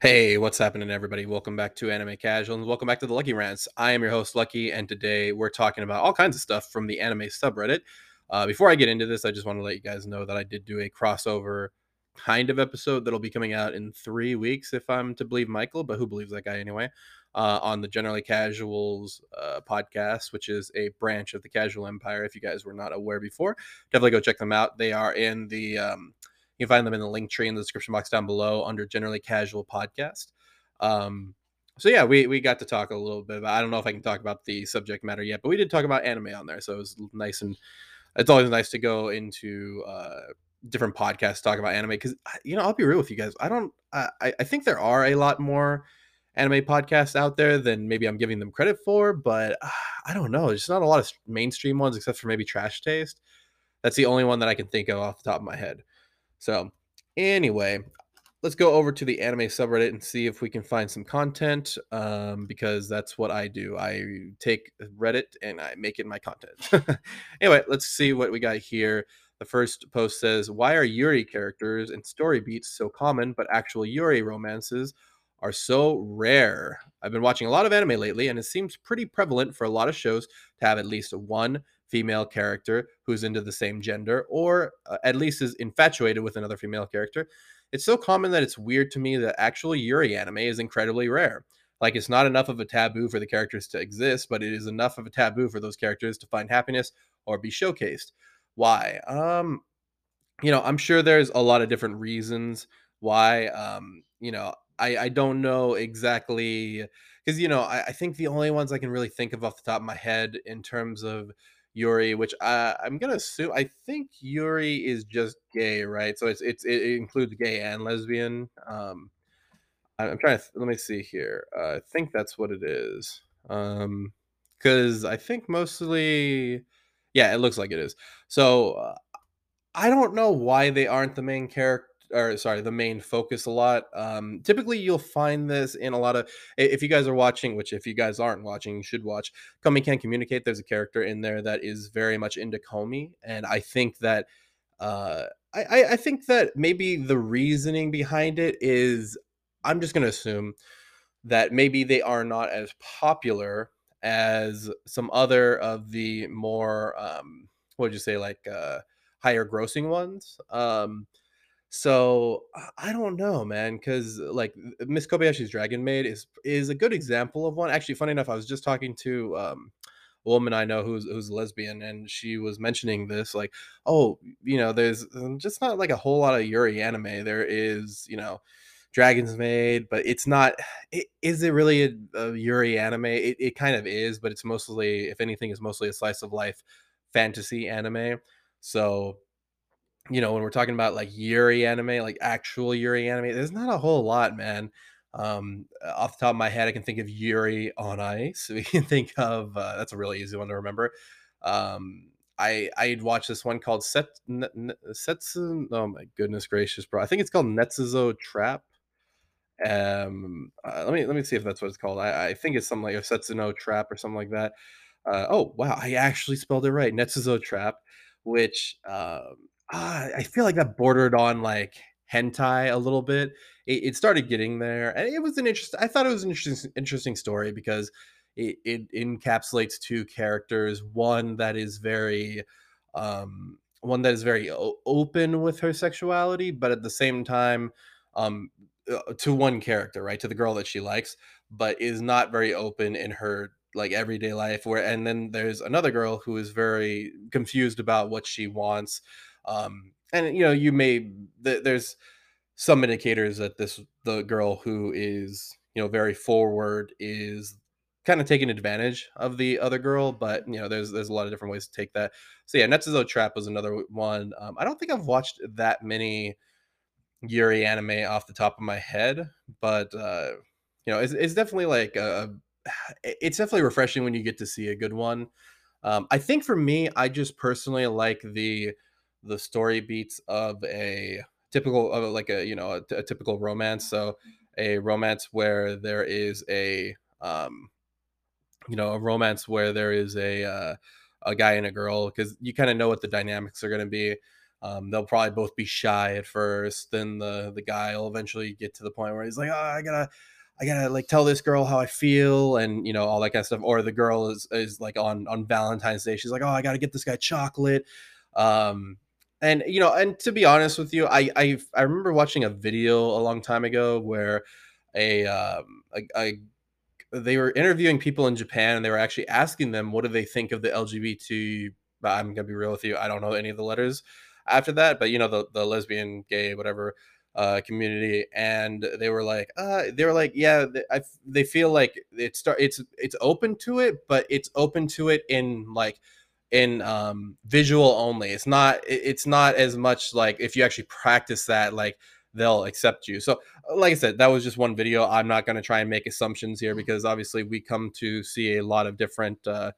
Hey, what's happening, everybody? Welcome back to Anime Casual and welcome back to the Lucky Rants. I am your host, Lucky, and today we're talking about all kinds of stuff from the anime subreddit. Uh, before I get into this, I just want to let you guys know that I did do a crossover kind of episode that'll be coming out in three weeks, if I'm to believe Michael, but who believes that guy anyway? Uh, on the Generally Casuals uh, podcast, which is a branch of the Casual Empire. If you guys were not aware before, definitely go check them out. They are in the um, you can find them in the link tree in the description box down below under generally casual podcast. Um, so yeah, we we got to talk a little bit about. I don't know if I can talk about the subject matter yet, but we did talk about anime on there, so it was nice and it's always nice to go into uh, different podcasts talk about anime because you know I'll be real with you guys. I don't. I I think there are a lot more anime podcasts out there than maybe I'm giving them credit for, but uh, I don't know. There's not a lot of mainstream ones except for maybe Trash Taste. That's the only one that I can think of off the top of my head. So, anyway, let's go over to the anime subreddit and see if we can find some content um, because that's what I do. I take Reddit and I make it my content. anyway, let's see what we got here. The first post says, Why are Yuri characters and story beats so common, but actual Yuri romances are so rare? I've been watching a lot of anime lately, and it seems pretty prevalent for a lot of shows to have at least one female character who's into the same gender or uh, at least is infatuated with another female character. It's so common that it's weird to me that actual Yuri anime is incredibly rare. Like it's not enough of a taboo for the characters to exist, but it is enough of a taboo for those characters to find happiness or be showcased. Why? Um, you know, I'm sure there's a lot of different reasons why. Um, you know, I I don't know exactly because you know I, I think the only ones I can really think of off the top of my head in terms of Yuri, which I, I'm gonna assume. I think Yuri is just gay, right? So it's it's it includes gay and lesbian. Um, I'm trying to let me see here. Uh, I think that's what it is. Um, because I think mostly, yeah, it looks like it is. So uh, I don't know why they aren't the main character or sorry, the main focus a lot. Um, typically, you'll find this in a lot of. If you guys are watching, which if you guys aren't watching, you should watch. Komi Can't Communicate. There's a character in there that is very much into Komi, and I think that. Uh, I, I think that maybe the reasoning behind it is I'm just going to assume that maybe they are not as popular as some other of the more um, what would you say like uh, higher grossing ones. Um, so I don't know, man, because like Miss Kobayashi's Dragon Maid is is a good example of one. Actually, funny enough, I was just talking to um, a woman I know who's who's lesbian, and she was mentioning this, like, oh, you know, there's um, just not like a whole lot of Yuri anime. There is, you know, Dragon's Maid, but it's not. It, is it really a, a Yuri anime? It, it kind of is, but it's mostly, if anything, is mostly a slice of life fantasy anime. So you know, when we're talking about like Yuri anime, like actual Yuri anime, there's not a whole lot, man. Um, uh, off the top of my head, I can think of Yuri on Ice. We can think of uh, that's a really easy one to remember. Um, I I'd watched this one called Set N- Setsu. Oh my goodness gracious, bro! I think it's called Netsuzo Trap. Um, uh, let me let me see if that's what it's called. I, I think it's something like a Setsuno Trap or something like that. Uh, oh wow, I actually spelled it right. Netsuzo Trap, which um, ah, I feel like that bordered on like hentai a little bit. It, it started getting there, and it was an interest. I thought it was an interesting interesting story because it, it encapsulates two characters. One that is very um, one that is very o- open with her sexuality, but at the same time, um, uh, to one character, right, to the girl that she likes, but is not very open in her like everyday life. Where and then there's another girl who is very confused about what she wants, um, and you know, you may th- there's some indicators that this the girl who is you know very forward is kind of taking advantage of the other girl but you know there's there's a lot of different ways to take that. So yeah netsuzo trap was another one. Um, i don't think i've watched that many yuri anime off the top of my head but uh you know it's, it's definitely like a, it's definitely refreshing when you get to see a good one. Um i think for me i just personally like the the story beats of a typical of like a you know a, a typical romance so a romance where there is a um you know a romance where there is a uh, a guy and a girl because you kind of know what the dynamics are going to be Um, they'll probably both be shy at first. Then the the guy will eventually get to the point where he's like, "Oh, I gotta, I gotta like tell this girl how I feel," and you know all that kind of stuff. Or the girl is is like on on Valentine's Day, she's like, "Oh, I gotta get this guy chocolate." Um, and you know, and to be honest with you, I I I remember watching a video a long time ago where a um a, a they were interviewing people in Japan and they were actually asking them what do they think of the LGBT. I'm gonna be real with you, I don't know any of the letters after that, but you know the the lesbian, gay, whatever uh, community, and they were like, uh, they were like, yeah, they, I, they feel like it's start it's it's open to it, but it's open to it in like in um visual only. It's not it's not as much like if you actually practice that like they'll accept you. So like i said that was just one video. I'm not going to try and make assumptions here because obviously we come to see a lot of different uh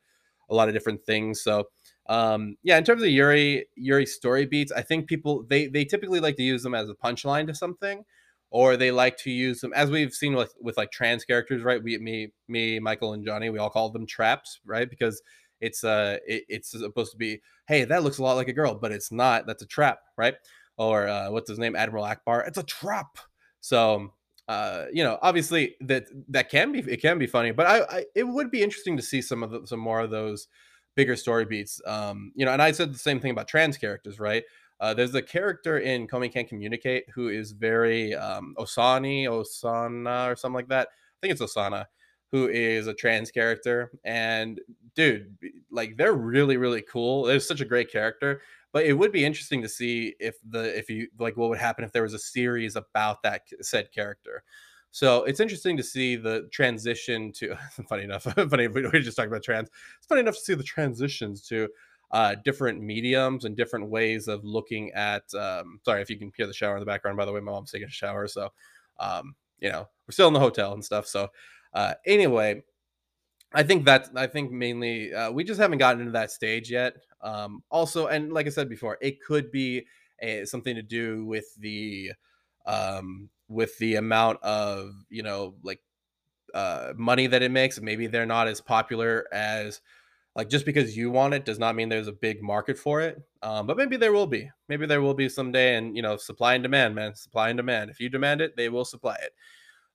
a lot of different things. So um yeah in terms of yuri yuri story beats i think people they they typically like to use them as a punchline to something or they like to use them as we've seen with with like trans characters right? We me me michael and johnny we all call them traps right? Because it's uh it, it's supposed to be hey that looks a lot like a girl but it's not that's a trap right or uh, what's his name admiral Ackbar? it's a trap so uh, you know obviously that that can be it can be funny but I, I it would be interesting to see some of the, some more of those bigger story beats um you know and i said the same thing about trans characters right uh, there's a character in Komi Can't Communicate who is very um, Osani, Osana, or something like that. I think it's Osana, who is a trans character. And dude, like they're really, really cool. They're such a great character. But it would be interesting to see if the if you like what would happen if there was a series about that said character. So it's interesting to see the transition to funny enough, funny we just talked about trans. It's funny enough to see the transitions to uh, different mediums and different ways of looking at. Um, sorry if you can hear the shower in the background. By the way, my mom's taking a shower, so um, you know we're still in the hotel and stuff. So uh, anyway, I think that I think mainly uh, we just haven't gotten into that stage yet. Um, also, and like I said before, it could be a, something to do with the um, with the amount of you know like uh, money that it makes. Maybe they're not as popular as like just because you want it does not mean there's a big market for it. Um, but maybe there will be. Maybe there will be someday. And you know, supply and demand, man. Supply and demand. If you demand it, they will supply it.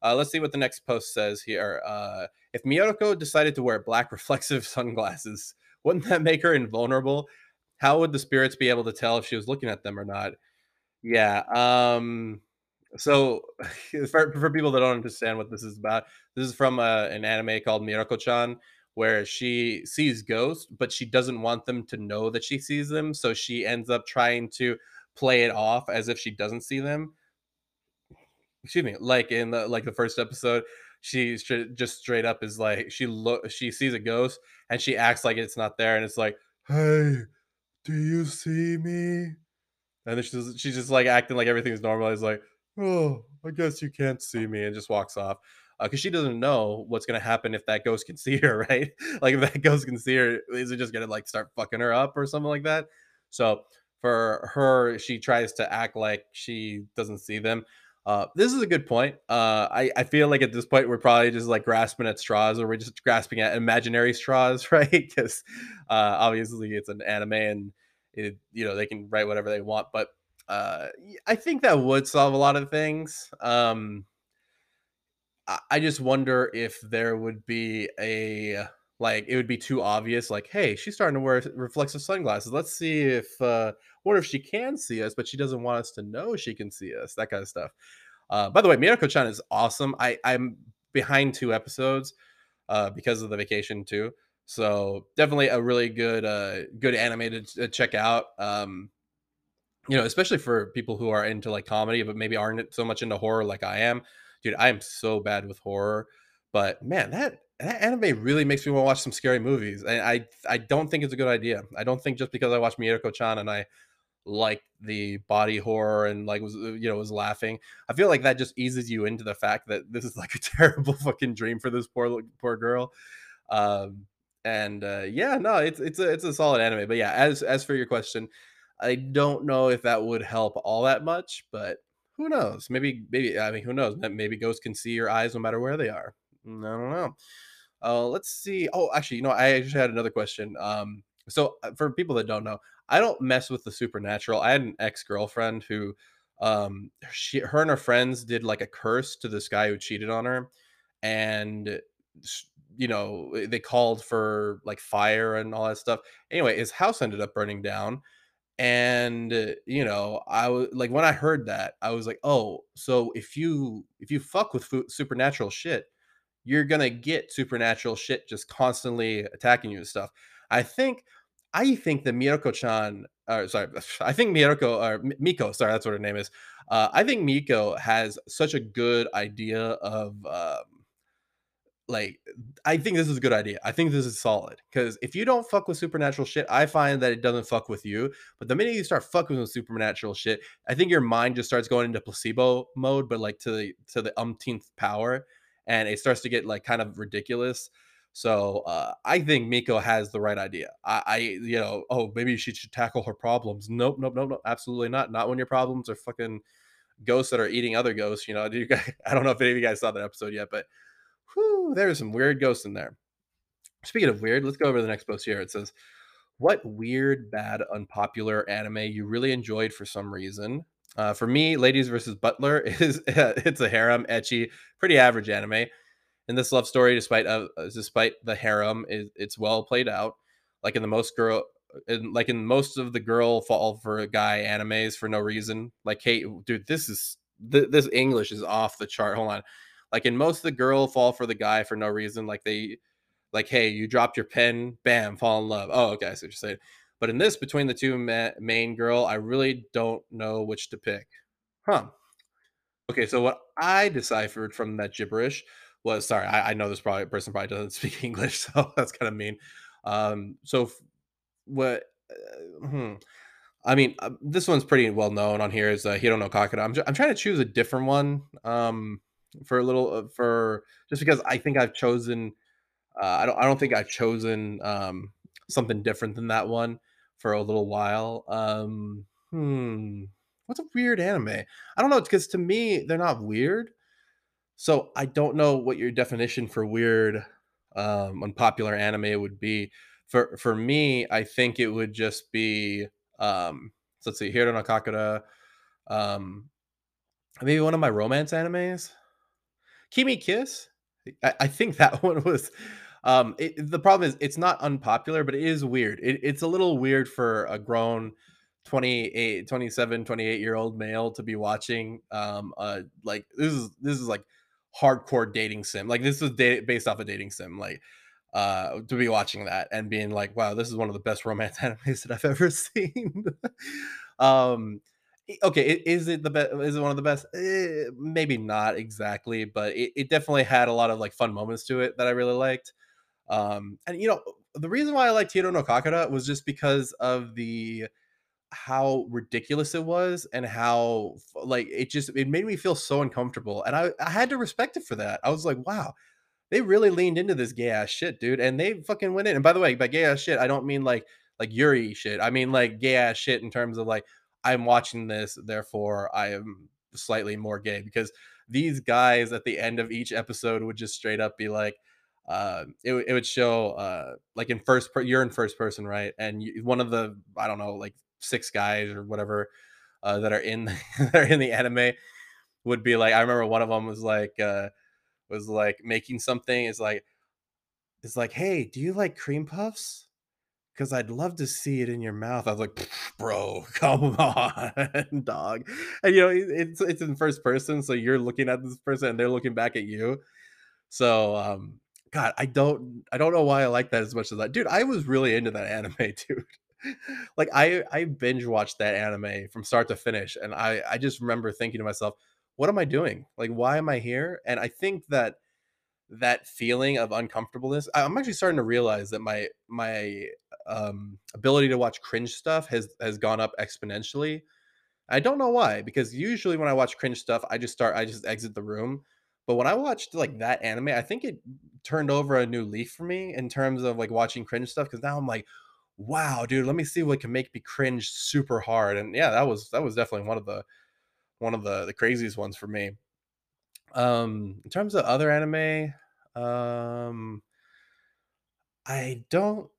Uh, let's see what the next post says here. Uh, if Miyoko decided to wear black reflexive sunglasses, wouldn't that make her invulnerable? How would the spirits be able to tell if she was looking at them or not? Yeah. Um, so for, for people that don't understand what this is about, this is from uh, an anime called Mieruko-chan, where she sees ghosts, but she doesn't want them to know that she sees them. So she ends up trying to play it off as if she doesn't see them excuse me, like in the like the first episode, she just straight up is like she look she sees a ghost and she acts like it's not there, and it's like, hey, do you see me? And then she's she's just like acting like everything's normal. It's like, oh, I guess you can't see me, and just walks off because uh, she doesn't know what's gonna happen if that ghost can see her, right? like if that ghost can see her, is it just gonna like start fucking her up or something like that? So for her, she tries to act like she doesn't see them. Uh, this is a good point. Uh, I, I feel like at this point we're probably just like grasping at straws, or we're just grasping at imaginary straws, right? Because uh, obviously it's an anime, and it, you know they can write whatever they want. But uh, I think that would solve a lot of things. Um, I, I just wonder if there would be a like it would be too obvious. Like, hey, she's starting to wear reflexive sunglasses. Let's see if uh, what if she can see us, but she doesn't want us to know she can see us. That kind of stuff. Uh, by the way, Mieruko-chan is awesome. I I'm behind two episodes uh, because of the vacation too. So definitely a really good uh, good animated to check out. Um, you know, especially for people who are into like comedy, but maybe aren't so much into horror like I am. Dude, I am so bad with horror. But man, that that anime really makes me want to watch some scary movies. And I I don't think it's a good idea. I don't think just because I watch Mieruko-chan and I like the body horror and like was uh, you know was laughing. I feel like that just eases you into the fact that this is like a terrible fucking dream for this poor poor girl. Um, and uh, yeah, no, it's it's a it's a solid anime. But yeah, as as for your question, I don't know if that would help all that much, but who knows? Maybe maybe I mean who knows? Maybe ghosts can see your eyes no matter where they are. I don't know. Uh, let's see. Oh, actually, you know, I actually had another question. Um, so uh, for people that don't know, I don't mess with the supernatural. I had an ex-girlfriend who um she her and her friends did like a curse to this guy who cheated on her and you know they called for like fire and all that stuff anyway his house ended up burning down and uh, you know i was like when i heard that i was like oh so if you if you fuck with supernatural shit you're gonna get supernatural shit just constantly attacking you and stuff i think i think that mieruko-chan uh, sorry i think miyako or miko sorry that's what her name is uh, i think miko has such a good idea of um, like, I think this is a good idea. I think this is solid because if you don't fuck with supernatural shit, I find that it doesn't fuck with you. But the minute you start fucking with supernatural shit, I think your mind just starts going into placebo mode, but like to the to the umpteenth power, and it starts to get like kind of ridiculous. So uh, I think Miko has the right idea. I, I, you know, oh, maybe she should tackle her problems. Nope, nope, nope, nope, absolutely not. Not when your problems are fucking ghosts that are eating other ghosts. You know, do you guys, I don't know if any of you guys saw that episode yet, but whew, there's some weird ghosts in there. Speaking of weird, let's go over the next post here. It says, "What weird, bad, unpopular anime you really enjoyed for some reason?" Uh, for me, Ladies versus Butler is it's a harem, ecchi, pretty average anime. In this love story, despite uh, despite the harem, is it's well played out. Like in the most girl, in, like in most of the girl fall for a guy animes for no reason. Like, hey, dude, this is th- this English is off the chart. Hold on. Like in most of the girl fall for the guy for no reason. Like they like, hey, you dropped your pen, bam, fall in love. Oh, okay, I see what you're saying. But in this, between the two ma- main girl, I really don't know which to pick. Huh. Okay, so what I deciphered from that gibberish was sorry, I, I know this probably person probably doesn't speak English, so that's kind of mean. Um, so what? Uh, hmm. I mean, uh, this one's pretty well known on here is uh, Hirono Kakura. I'm, ju- I'm trying to choose a different one um, for a little uh, for just because I think I've chosen uh, I don't I don't think I've chosen um, something different than that one for a little while. Um, hmm, what's a weird anime? I don't know because to me they're not weird, so I don't know what your definition for weird, um, unpopular anime would be. For for me, I think it would just be um, so let's see, Hiro no Kakura, um, maybe one of my romance animes. Kimi Kiss? I, I think that one was. Um, it, the problem is it's not unpopular, but it is weird. It, it's a little weird for a grown 28, 27, 28 year old male to be watching. Um, uh, like this is this is like hardcore dating sim. Like this is da- based off a dating sim. Like uh, to be watching that and being like, wow, this is one of the best romance animes that I've ever seen. um, okay, is it the best? Is it one of the best? Eh, maybe not exactly, but it, it definitely had a lot of like fun moments to it that I really liked. Um, and you know, the reason why I liked Hiro no Kakura was just because of the how ridiculous it was and how like it just it made me feel so uncomfortable, and I I had to respect it for that. I was like, wow, they really leaned into this gay ass shit, dude, and they fucking went in. And by the way, by gay ass shit, I don't mean like like Yuri shit. I mean like gay ass shit in terms of like I'm watching this, therefore I am slightly more gay because these guys at the end of each episode would just straight up be like, uh, it, it would show uh like in first per- you're in first person, right? And you, one of the I don't know like six guys or whatever uh, that are in that are in the anime would be like I remember one of them was like uh was like making something is like it's like, "Hey, do you like cream puffs? Because I'd love to see it in your mouth." I was like, "Bro, come on, dog." And you know, it's it's in first person, so you're looking at this person and they're looking back at you. So, um, God, I don't I don't know why I like that as much as that. Dude, I was really into that anime, dude. Like I I binge watched that anime from start to finish, and I I just remember thinking to myself, "What am I doing? Like, why am I here?" And I think that that feeling of uncomfortableness i'm actually starting to realize that my my um ability to watch cringe stuff has has gone up exponentially i don't know why because usually when i watch cringe stuff i just start i just exit the room but when i watched like that anime i think it turned over a new leaf for me in terms of like watching cringe stuff because now i'm like wow dude let me see what can make me cringe super hard and yeah that was that was definitely one of the one of the the craziest ones for me um, in terms of other anime, um, I don't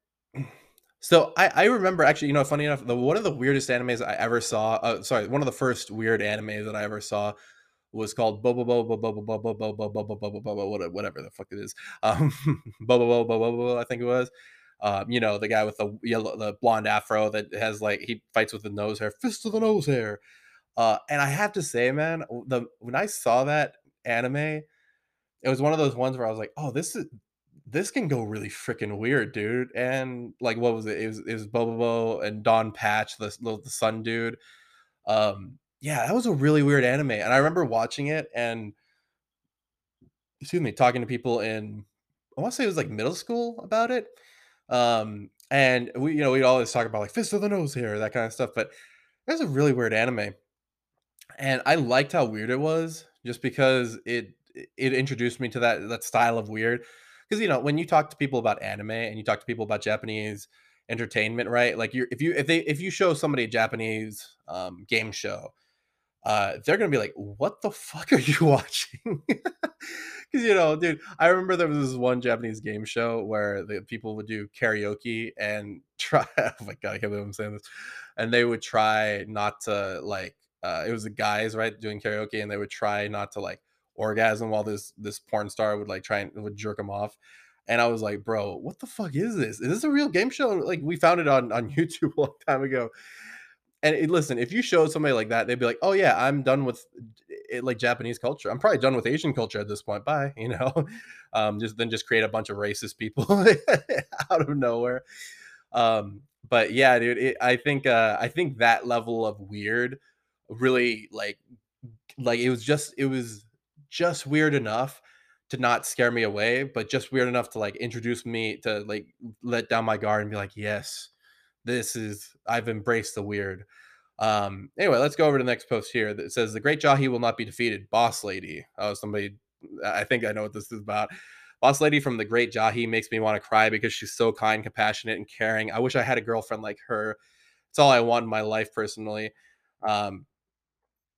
So I, I remember actually, you know, funny enough, the one of the weirdest animes I ever saw. Uh, sorry, one of the first weird animes that I ever saw was called Bobo Bobo Bobo Bobo Bobo Bobo Bobo Bobo whatever the fuck it is. Um, Bobo Bobo Bobo I think it was. Um, you know, the guy with the yellow, the blonde afro that has like he fights with the nose hair, fist of the nose hair. Uh, and I have to say, man, the when I saw that anime, it was one of those ones where I was like, oh, this is this can go really freaking weird, dude. And like, what was it? It was it was Bobo and Don Patch, the little the sun dude. Um, yeah, that was a really weird anime, and I remember watching it and excuse me, talking to people in I want to say it was like middle school about it. Um, and we, you know, we'd always talk about like fist of the nose here, that kind of stuff. But that's a really weird anime, and I liked how weird it was, just because it it introduced me to that that style of weird. Because you know, when you talk to people about anime and you talk to people about Japanese entertainment, right? Like you, if you if they if you show somebody a Japanese um, game show uh, they're gonna be like, "What the fuck are you watching?" Because you know, dude, I remember there was this one Japanese game show where the people would do karaoke and try. Oh my god, I can't believe I'm saying this. And they would try not to like. Uh, it was the guys right doing karaoke, and they would try not to like orgasm while this this porn star would like try and would jerk them off. And I was like, bro, what the fuck is this? Is this a real game show? Like we found it on on YouTube a long time ago and it, listen, if you show somebody like that, they'd be like, "Oh yeah, I'm done with it, like Japanese culture. I'm probably done with Asian culture at this point. Bye." You know, um, just then just create a bunch of racist people out of nowhere. Um, but yeah, dude, it, I think uh, I think that level of weird really like like it was just it was just weird enough to not scare me away, but just weird enough to like introduce me to like let down my guard and be like, yes, this is I've embraced the weird. Um, anyway, let's go over to the next post here that says the great Jahy will not be defeated. Boss lady. Oh, somebody I think I know what this is about. Boss lady from the great Jahy makes me want to cry because she's so kind, compassionate, and caring. I wish I had a girlfriend like her. It's all I want in my life personally. Um,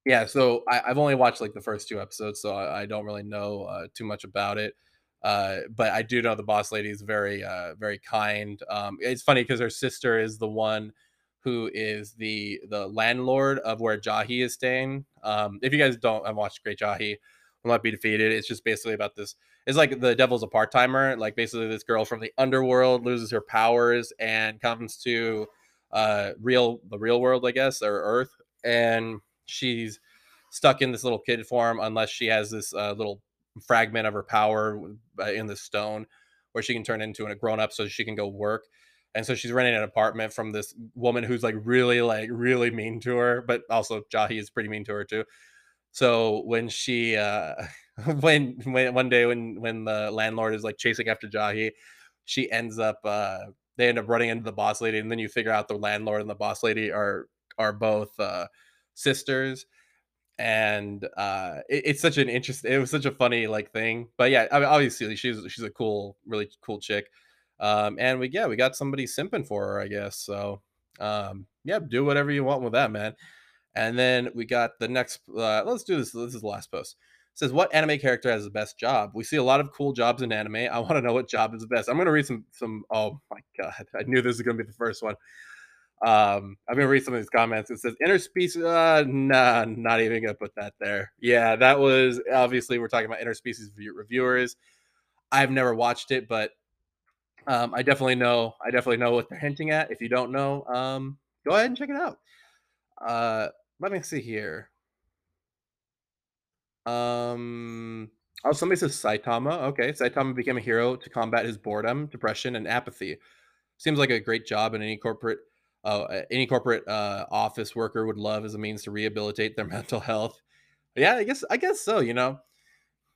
yeah, so I, have only watched like the first two episodes, so I, I don't really know uh, too much about it. Uh, but I do know the boss lady is very, uh, very kind. Um, it's funny because her sister is the one who is the the landlord of where Jahy is staying. Um, if you guys don't have watched Great Jahy, will not be defeated. It's just basically about this. It's like the devil's a part timer. Like basically, this girl from the underworld loses her powers and comes to uh real the real world, I guess, or Earth, and she's stuck in this little kid form unless she has this uh, little fragment of her power uh, in the stone where she can turn into a grown up so she can go work. And so she's renting an apartment from this woman who's like really, like really mean to her, but also Jahy is pretty mean to her too. So when she, uh, when, when one day when when the landlord is like chasing after Jahy, she ends up, uh, they end up running into the boss lady, and then you figure out the landlord and the boss lady are are both uh, sisters and uh it, it's such an interesting it was such a funny like thing but yeah I mean, obviously she's she's a cool really cool chick um and we yeah we got somebody simping for her i guess so um yeah do whatever you want with that man. And then we got the next uh let's do this this is the last post. It says what anime character has the best job? We see a lot of cool jobs in anime. I want to know what job is the best. I'm gonna read some some oh my god i knew this was gonna be the first one um, I'm gonna read some of these comments. It says interspecies. Uh, nah, not even gonna put that there. Yeah, that was obviously we're talking about interspecies reviewers. I've never watched it, but um, I definitely know. I definitely know what they're hinting at. If you don't know, um, go ahead and check it out. Uh, let me see here. Um, oh, somebody says Saitama. Okay, Saitama became a hero to combat his boredom, depression, and apathy. Seems like a great job in any corporate uh, any corporate uh, office worker would love as a means to rehabilitate their mental health. Yeah, I guess I guess so. You know,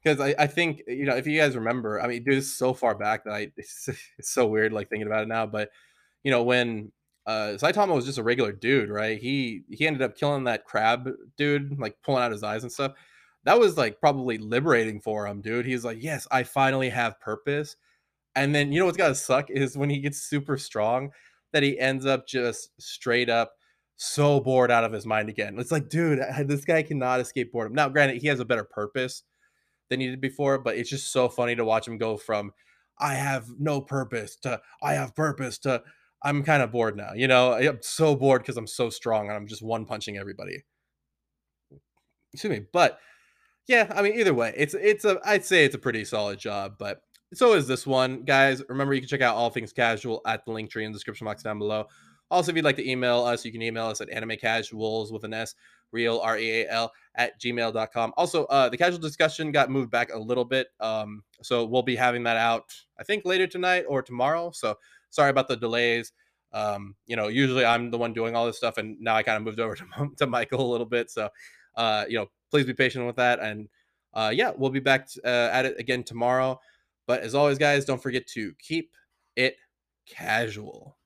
because I, I think you know if you guys remember, I mean, dude, is so far back that I it's, it's so weird like thinking about it now. But you know when uh, Saitama was just a regular dude, right? He he ended up killing that crab dude, like pulling out his eyes and stuff. That was like probably liberating for him, dude. He's like, yes, I finally have purpose. And then you know what's gotta suck is when he gets super strong that he ends up just straight up so bored out of his mind again. It's like, dude, this guy cannot escape boredom. Now, granted, he has a better purpose than he did before, but it's just so funny to watch him go from I have no purpose to I have purpose to I'm kind of bored now. You know, I'm so bored because I'm so strong and I'm just one punching everybody. Excuse me. But yeah, I mean, either way, it's it's a I'd say it's a pretty solid job, but so is this one. Guys, remember you can check out all things casual at the link tree in the description box down below. Also, if you'd like to email us, you can email us at animecasuals with an S, real R E A L at gmail.com. Also, uh, the casual discussion got moved back a little bit. Um, so we'll be having that out, I think, later tonight or tomorrow. So sorry about the delays. Um, you know, usually I'm the one doing all this stuff, and now I kind of moved over to, to Michael a little bit. So, uh, you know, please be patient with that. And uh, yeah, we'll be back uh, at it again tomorrow. But as always, guys, don't forget to keep it casual.